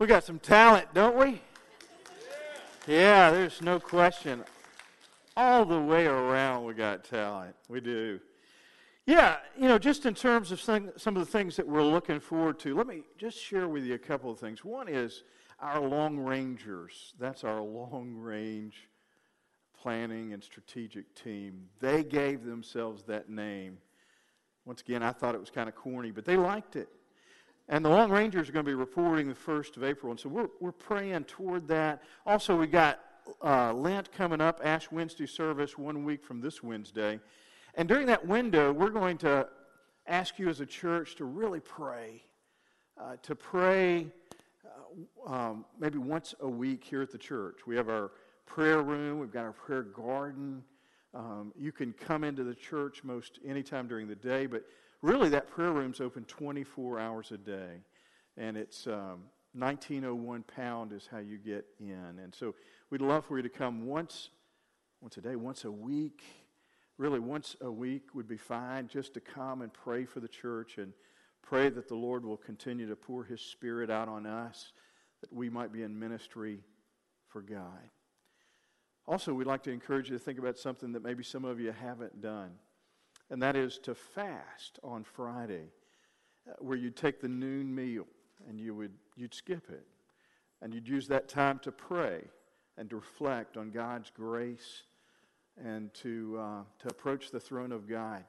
We got some talent, don't we? Yeah, there's no question. All the way around, we got talent. We do. Yeah, you know, just in terms of some, some of the things that we're looking forward to, let me just share with you a couple of things. One is our long rangers. That's our long range planning and strategic team. They gave themselves that name. Once again, I thought it was kind of corny, but they liked it. And the Long Rangers are going to be reporting the 1st of April. And so we're, we're praying toward that. Also, we got uh, Lent coming up, Ash Wednesday service one week from this Wednesday. And during that window, we're going to ask you as a church to really pray. Uh, to pray uh, um, maybe once a week here at the church. We have our prayer room, we've got our prayer garden. Um, you can come into the church most anytime during the day, but really that prayer room's open 24 hours a day. And it's um, 1901 pound is how you get in. And so we'd love for you to come once, once a day, once a week. Really, once a week would be fine just to come and pray for the church and pray that the Lord will continue to pour His Spirit out on us, that we might be in ministry for God. Also, we'd like to encourage you to think about something that maybe some of you haven't done and that is to fast on Friday, uh, where you'd take the noon meal and you would you'd skip it, and you'd use that time to pray and to reflect on God's grace and to uh, to approach the throne of God,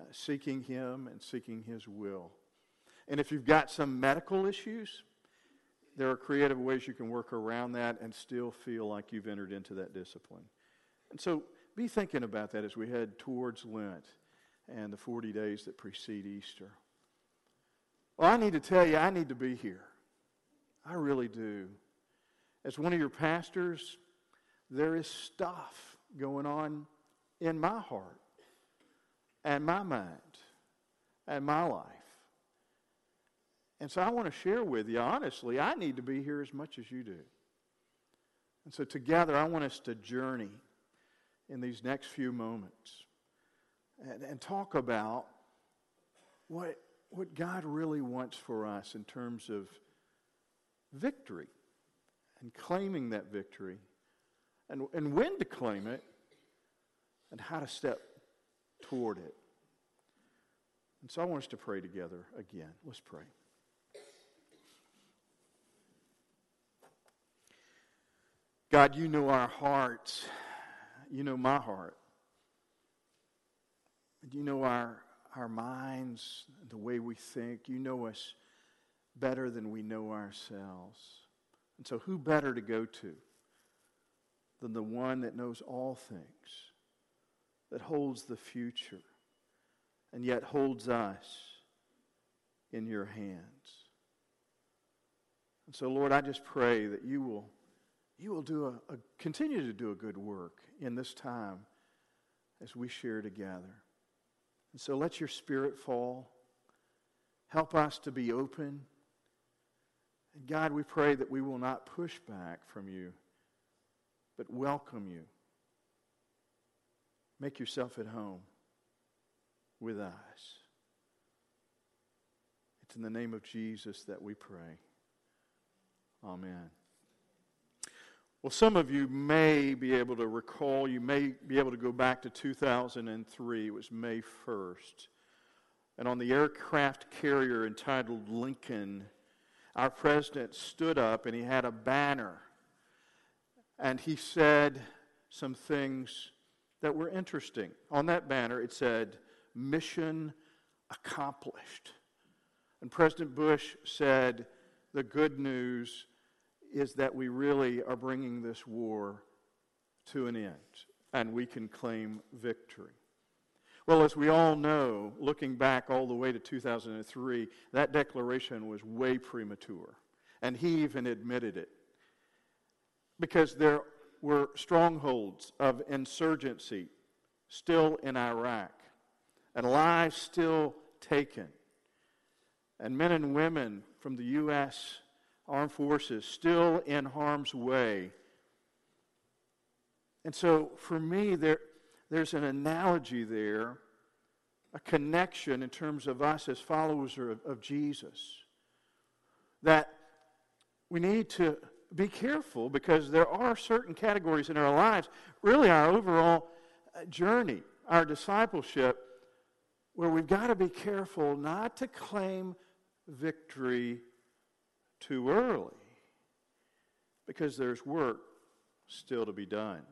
uh, seeking Him and seeking His will. And if you've got some medical issues, there are creative ways you can work around that and still feel like you've entered into that discipline. And so be thinking about that as we head towards Lent and the 40 days that precede Easter. Well, I need to tell you, I need to be here. I really do. As one of your pastors, there is stuff going on in my heart and my mind and my life. And so I want to share with you, honestly, I need to be here as much as you do. And so together, I want us to journey in these next few moments and, and talk about what, what God really wants for us in terms of victory and claiming that victory and, and when to claim it and how to step toward it. And so I want us to pray together again. Let's pray. God, you know our hearts. You know my heart. You know our, our minds, the way we think. You know us better than we know ourselves. And so, who better to go to than the one that knows all things, that holds the future, and yet holds us in your hands? And so, Lord, I just pray that you will you will do a, a, continue to do a good work in this time as we share together. And so let your spirit fall. Help us to be open. And God, we pray that we will not push back from you, but welcome you. Make yourself at home with us. It's in the name of Jesus that we pray. Amen. Well, some of you may be able to recall, you may be able to go back to 2003. It was May 1st. And on the aircraft carrier entitled Lincoln, our president stood up and he had a banner. And he said some things that were interesting. On that banner, it said, Mission accomplished. And President Bush said, The good news is that we really are bringing this war to an end and we can claim victory. Well, as we all know, looking back all the way to 2003, that declaration was way premature. And he even admitted it. Because there were strongholds of insurgency still in Iraq, and lives still taken, and men and women from the U.S armed forces still in harm's way. And so for me, there, there's an analogy there, a connection in terms of us as followers of, of Jesus. That we need to be careful because there are certain categories in our lives, really our overall uh, journey, our discipleship, where we've got to be careful not to claim victory too early because there's work still to be done.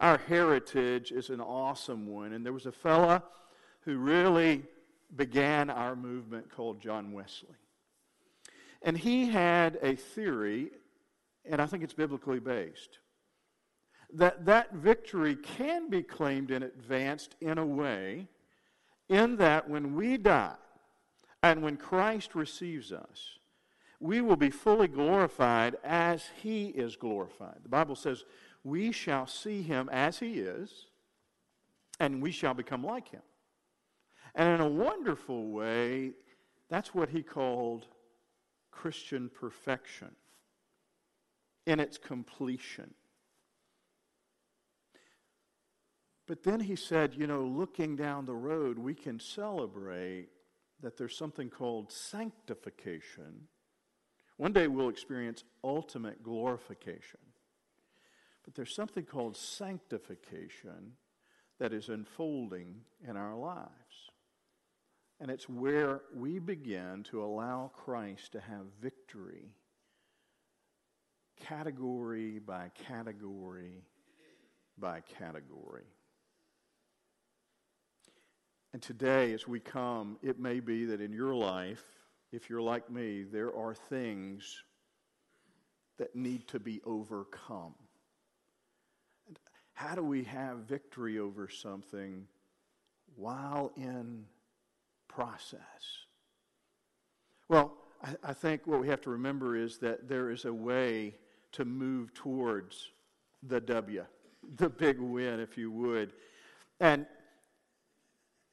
Our heritage is an awesome one, and there was a fella who really began our movement called John Wesley. And he had a theory, and I think it's biblically based, that that victory can be claimed and advanced in a way in that when we die and when Christ receives us, we will be fully glorified as he is glorified. The Bible says, we shall see him as he is, and we shall become like him. And in a wonderful way, that's what he called Christian perfection in its completion. But then he said, you know, looking down the road, we can celebrate that there's something called sanctification. One day we'll experience ultimate glorification. But there's something called sanctification that is unfolding in our lives. And it's where we begin to allow Christ to have victory, category by category by category. And today, as we come, it may be that in your life, if you're like me, there are things that need to be overcome. And how do we have victory over something while in process? Well, I, I think what we have to remember is that there is a way to move towards the W, the big win, if you would. And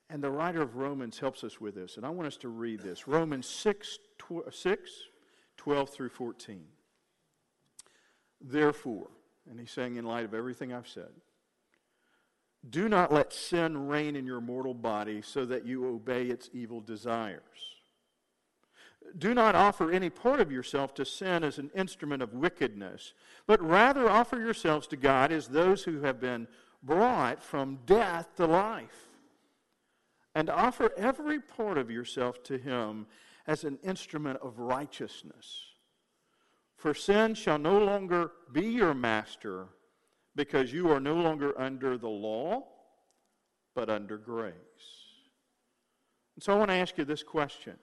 and the writer of Romans helps us with this. And I want us to read this Romans 6, tw- 6 12 through 14. Therefore, and he's saying in light of everything I've said, do not let sin reign in your mortal body so that you obey its evil desires. Do not offer any part of yourself to sin as an instrument of wickedness, but rather offer yourselves to God as those who have been brought from death to life and offer every part of yourself to him as an instrument of righteousness. For sin shall no longer be your master because you are no longer under the law, but under grace. And so I want to ask you this question.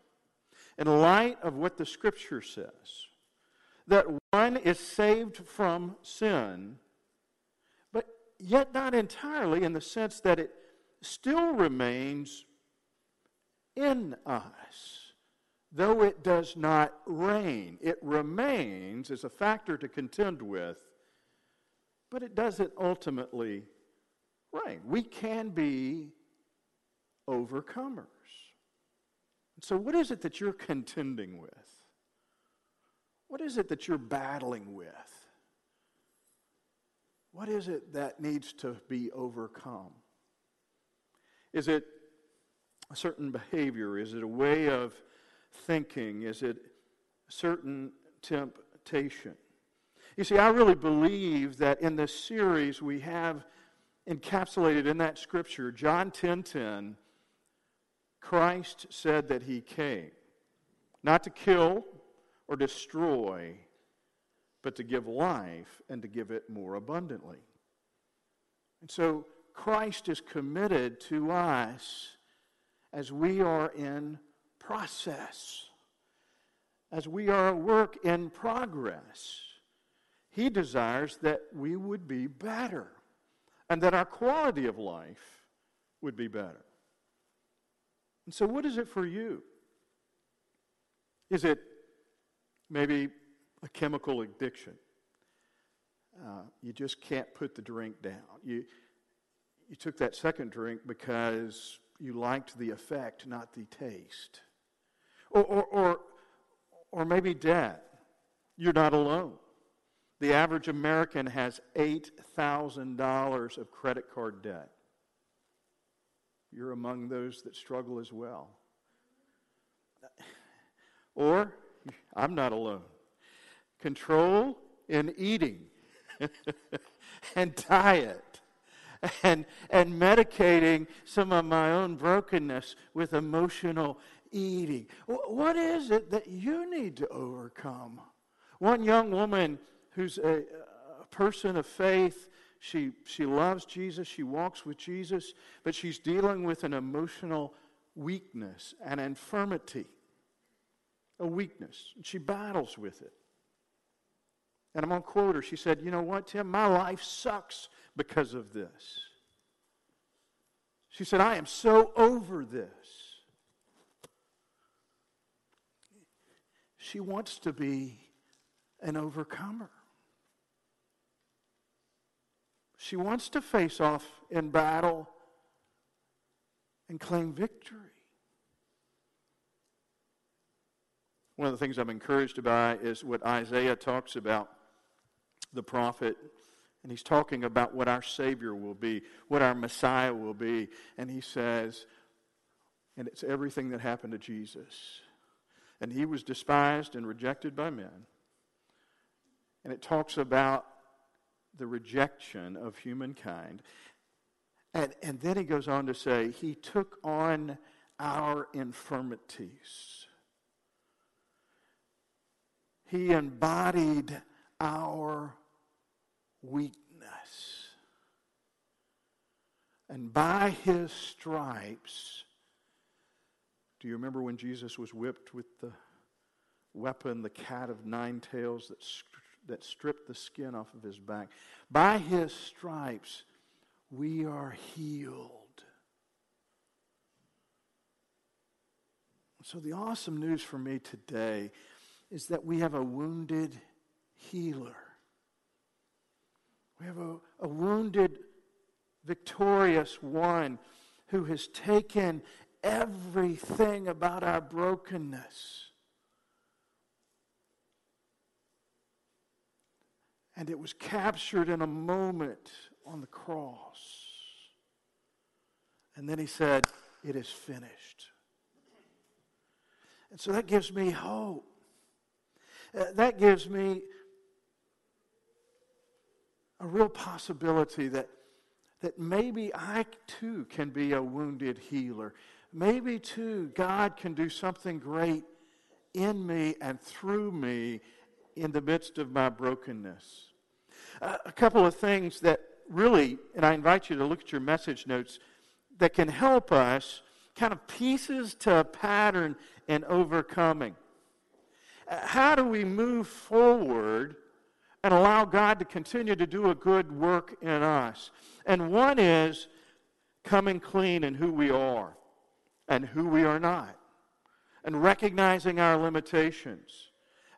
In light of what the scripture says, that one is saved from sin, but yet not entirely in the sense that it still remains in us, though it does not reign. It remains as a factor to contend with, but it doesn't ultimately reign. We can be overcomers. So, what is it that you're contending with? What is it that you're battling with? What is it that needs to be overcome? Is it a certain behavior? Is it a way of thinking? Is it certain temptation? You see, I really believe that in this series we have encapsulated in that scripture, John 10 10, Christ said that he came not to kill or destroy, but to give life and to give it more abundantly. And so Christ is committed to us as we are in process, as we are a work in progress. He desires that we would be better and that our quality of life would be better. And so, what is it for you? Is it maybe a chemical addiction? Uh, you just can't put the drink down. You, you took that second drink because you liked the effect, not the taste. Or, or, or, or maybe debt. You're not alone. The average American has $8,000 of credit card debt. You're among those that struggle as well. Or I'm not alone. Control in eating and diet and, and medicating some of my own brokenness with emotional eating. What is it that you need to overcome? One young woman who's a, a person of faith, she, she loves Jesus, she walks with Jesus, but she's dealing with an emotional weakness, an infirmity, a weakness. She battles with it. And I'm going to quote her. She said, You know what, Tim? My life sucks because of this. She said, I am so over this. She wants to be an overcomer. She wants to face off in battle and claim victory. One of the things I'm encouraged by is what Isaiah talks about, the prophet, and he's talking about what our Savior will be, what our Messiah will be. And he says, and it's everything that happened to Jesus. And he was despised and rejected by men. And it talks about the rejection of humankind. And, and then he goes on to say, He took on our infirmities. He embodied our weakness. And by his stripes, do you remember when Jesus was whipped with the weapon, the cat of nine tails that that stripped the skin off of his back. By his stripes, we are healed. So, the awesome news for me today is that we have a wounded healer. We have a, a wounded, victorious one who has taken everything about our brokenness And it was captured in a moment on the cross. And then he said, It is finished. And so that gives me hope. Uh, that gives me a real possibility that, that maybe I too can be a wounded healer. Maybe too God can do something great in me and through me in the midst of my brokenness. Uh, a couple of things that really, and I invite you to look at your message notes, that can help us kind of pieces to a pattern in overcoming. Uh, how do we move forward and allow God to continue to do a good work in us? And one is coming clean in who we are and who we are not, and recognizing our limitations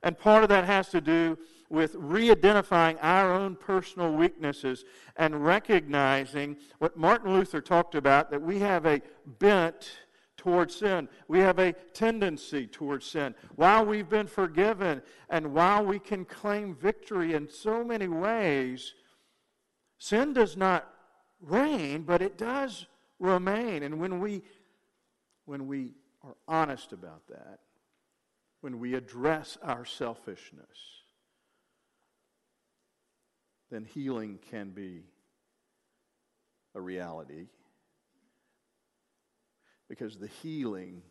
and part of that has to do with re identifying our own personal weaknesses and recognizing what Martin Luther talked about that we have a bent towards sin. We have a tendency towards sin. While we've been forgiven and while we can claim victory in so many ways, sin does not reign, but it does remain. And when we when we are honest about that, when we address our selfishness, then healing can be a reality. Because the healing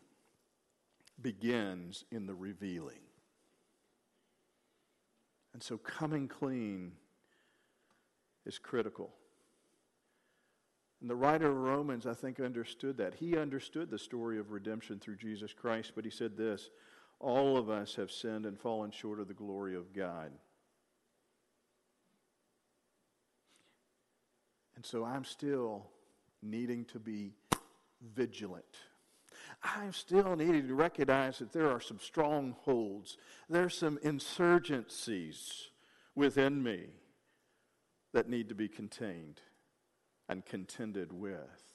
begins in the revealing. And so coming clean is critical. And the writer of Romans, I think, understood that. He understood the story of redemption through Jesus Christ, but he said this all of us have sinned and fallen short of the glory of God. And so I'm still needing to be vigilant. I'm still needing to recognize that there are some strongholds, there's some insurgencies within me that need to be contained and contended with.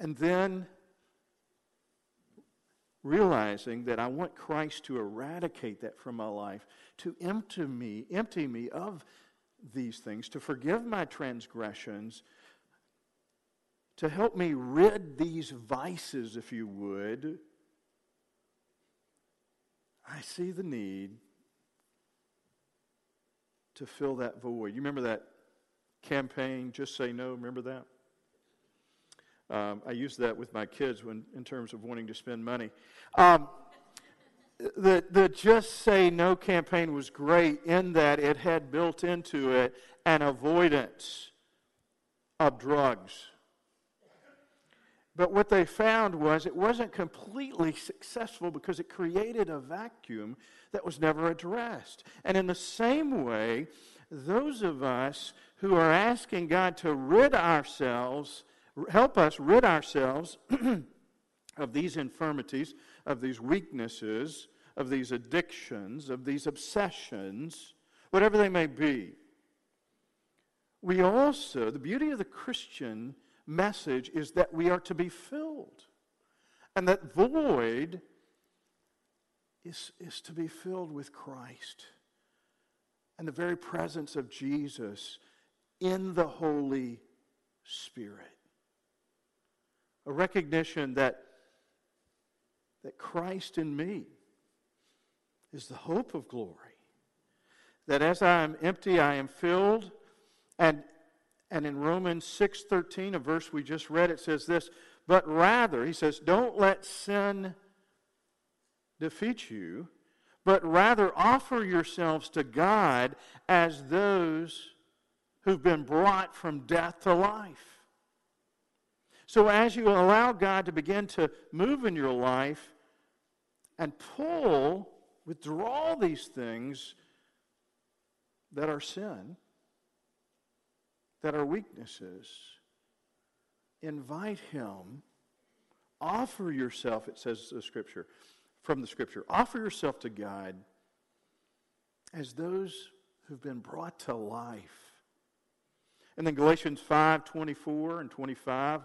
And then realizing that I want Christ to eradicate that from my life, to empty me, empty me of these things, to forgive my transgressions, to help me rid these vices, if you would. I see the need to fill that void. You remember that campaign, Just Say No? Remember that? Um, I use that with my kids when, in terms of wanting to spend money. Um, the, the Just Say No campaign was great in that it had built into it an avoidance of drugs. But what they found was it wasn't completely successful because it created a vacuum that was never addressed. And in the same way, those of us who are asking God to rid ourselves, help us rid ourselves of these infirmities, of these weaknesses, of these addictions, of these obsessions, whatever they may be. We also, the beauty of the Christian message is that we are to be filled. And that void is, is to be filled with Christ and the very presence of Jesus in the Holy Spirit. A recognition that, that Christ in me is the hope of glory. That as I am empty, I am filled. And and in Romans 6:13, a verse we just read, it says this, but rather, he says, don't let sin defeat you, but rather offer yourselves to God as those who've been brought from death to life. So as you allow God to begin to move in your life and pull, withdraw these things that are sin, that are weaknesses. Invite Him. Offer yourself, it says the Scripture, from the Scripture. Offer yourself to God as those who've been brought to life. And then Galatians 5 24 and 25,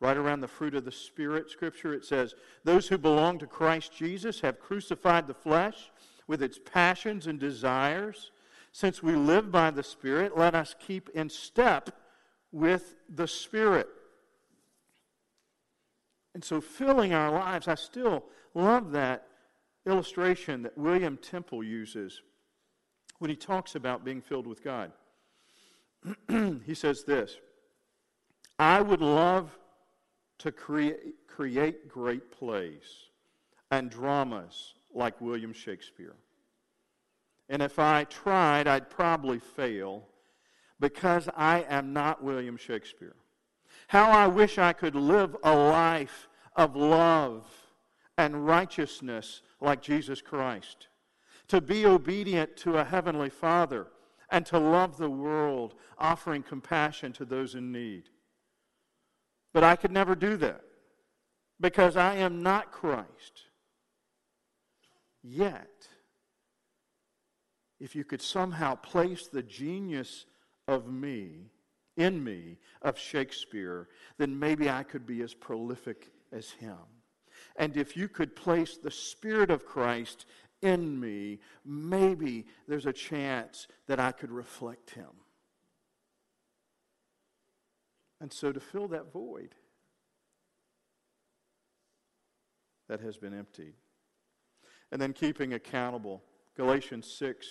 right around the fruit of the Spirit scripture, it says, Those who belong to Christ Jesus have crucified the flesh with its passions and desires. Since we live by the Spirit, let us keep in step with the Spirit. And so, filling our lives, I still love that illustration that William Temple uses when he talks about being filled with God. he says this I would love to create, create great plays and dramas like William Shakespeare. And if I tried, I'd probably fail because I am not William Shakespeare. How I wish I could live a life of love and righteousness like Jesus Christ, to be obedient to a heavenly Father, and to love the world, offering compassion to those in need. But I could never do that because I am not Christ. Yet, if you could somehow place the genius of me, in me, of Shakespeare, then maybe I could be as prolific as him. And if you could place the Spirit of Christ in me, maybe there's a chance that I could reflect him. And so to fill that void that has been emptied. And then keeping accountable. Galatians 6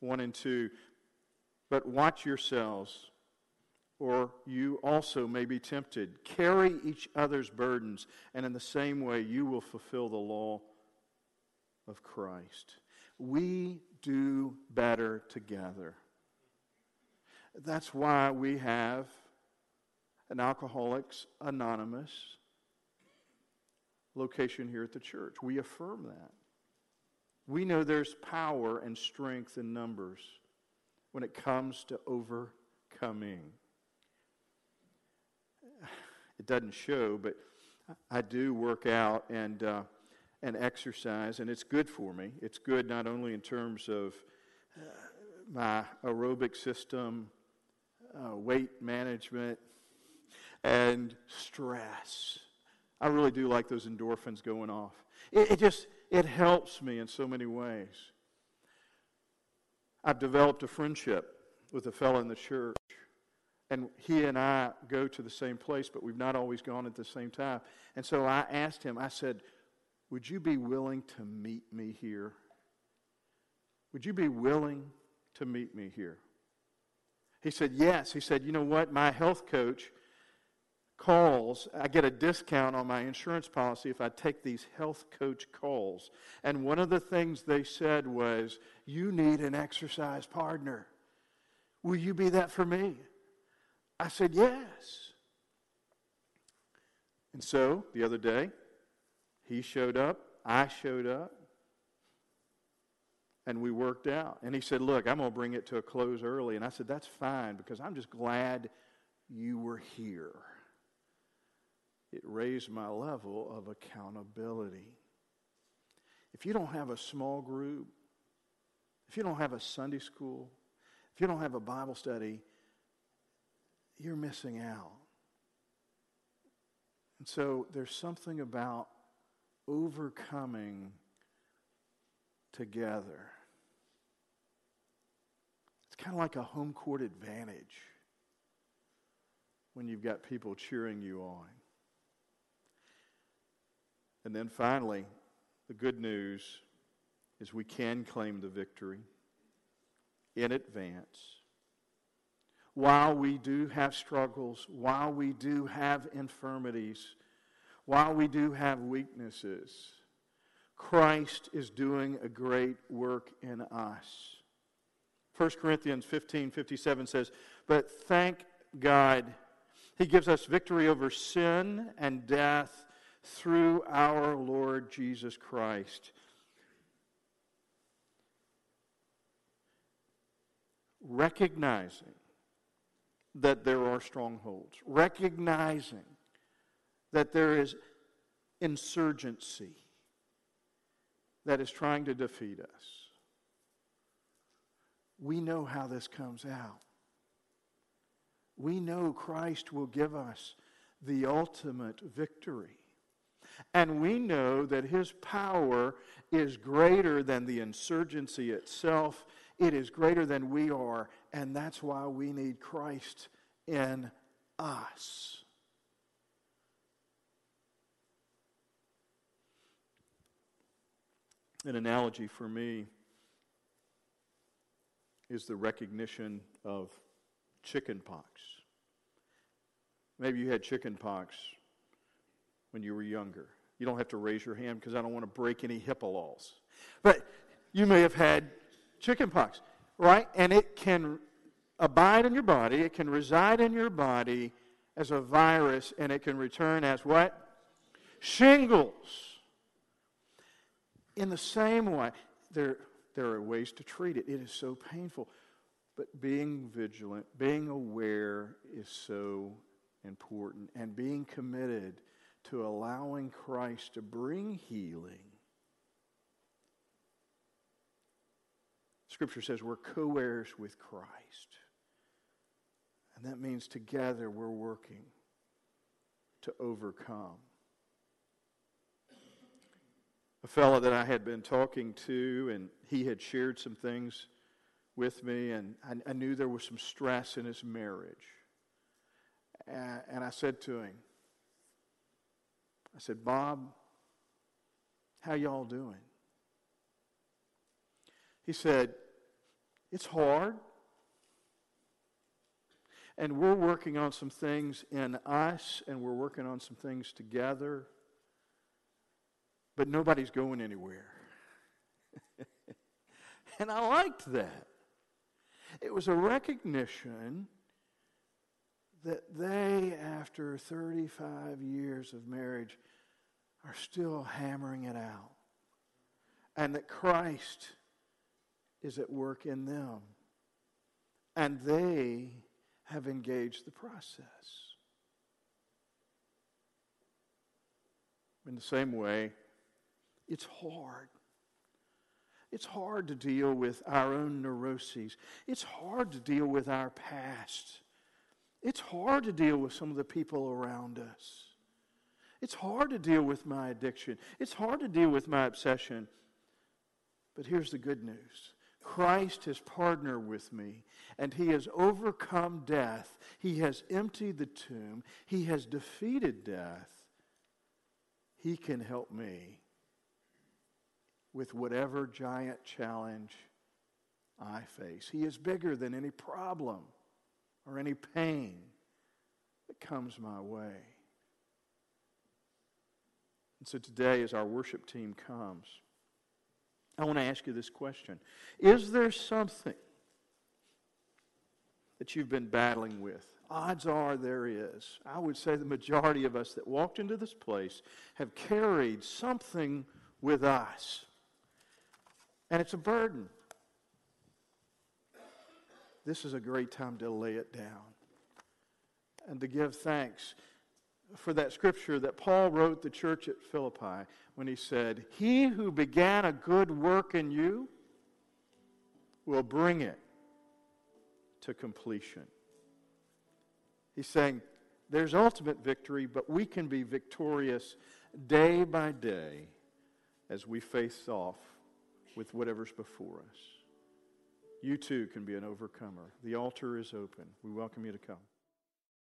1 and 2. But watch yourselves, or you also may be tempted. Carry each other's burdens, and in the same way you will fulfill the law of Christ. We do better together. That's why we have an Alcoholics Anonymous location here at the church. We affirm that. We know there's power and strength in numbers when it comes to overcoming. It doesn't show, but I do work out and, uh, and exercise, and it's good for me. It's good not only in terms of uh, my aerobic system, uh, weight management, and stress. I really do like those endorphins going off. It, it just it helps me in so many ways. I've developed a friendship with a fellow in the church, and he and I go to the same place, but we've not always gone at the same time. And so I asked him, I said, Would you be willing to meet me here Would you be willing to meet me here? He said, Yes. He said, You know what? My health coach calls, I get a discount on my insurance policy if I take these health coach calls. And one of the things they said was, You need an exercise partner. Will you be that for me? I said, Yes. And so the other day, he showed up, I showed up, and we worked out. And he said, Look, I'm going to bring it to a close early. And I said, That's fine because I'm just glad you were here it raised my level of accountability. If you don't have a small group, if you don't have a Sunday school, if you don't have a Bible study, you're missing out. And so there's something about overcoming together. It's kind of like a home court advantage when you've got people cheering you on. And then finally, the good news is we can claim the victory in advance. While we do have struggles, while we do have infirmities, while we do have weaknesses, Christ is doing a great work in us. 1 Corinthians 15 57 says, But thank God, He gives us victory over sin and death through our Lord Jesus Christ. Recognizing that there are strongholds, recognizing that there is insurgency that is trying to defeat us. We know how this comes out. We know Christ will give us the ultimate victory. And we know that his power is greater than the insurgency itself, it is greater than we are. And that's why we need Christ in us. An analogy for me is the recognition of chicken pox. Maybe you had chicken pox when you were younger. You don't have to raise your hand because I don't want to break any HIPAA laws. But you may have had chickenpox, right? And it can abide in your body, it can reside in your body as a virus, and it can return as what? Shingles. In the same way, there, there are ways to treat it. It is so painful. But being vigilant, being aware is so important, and being committed to allowing Christ to bring healing. Scripture says we're co heirs with Christ. And that means together we're working to overcome. A fellow that I had been talking to, and he had shared some things with me, and I, I knew there was some stress in his marriage. And, and I said to him, I said, Bob, how y'all doing? He said, It's hard. And we're working on some things in us, and we're working on some things together, but nobody's going anywhere. and I liked that. It was a recognition that they, after 35 years of marriage, are still hammering it out. And that Christ is at work in them. And they have engaged the process. In the same way, it's hard. It's hard to deal with our own neuroses. It's hard to deal with our past. It's hard to deal with some of the people around us. It's hard to deal with my addiction. It's hard to deal with my obsession. But here's the good news Christ has partnered with me, and he has overcome death. He has emptied the tomb, he has defeated death. He can help me with whatever giant challenge I face. He is bigger than any problem or any pain that comes my way. And so today, as our worship team comes, I want to ask you this question Is there something that you've been battling with? Odds are there is. I would say the majority of us that walked into this place have carried something with us. And it's a burden. This is a great time to lay it down and to give thanks for that scripture that Paul wrote the church at Philippi when he said, He who began a good work in you will bring it to completion. He's saying there's ultimate victory, but we can be victorious day by day as we face off with whatever's before us. You too can be an overcomer. The altar is open. We welcome you to come.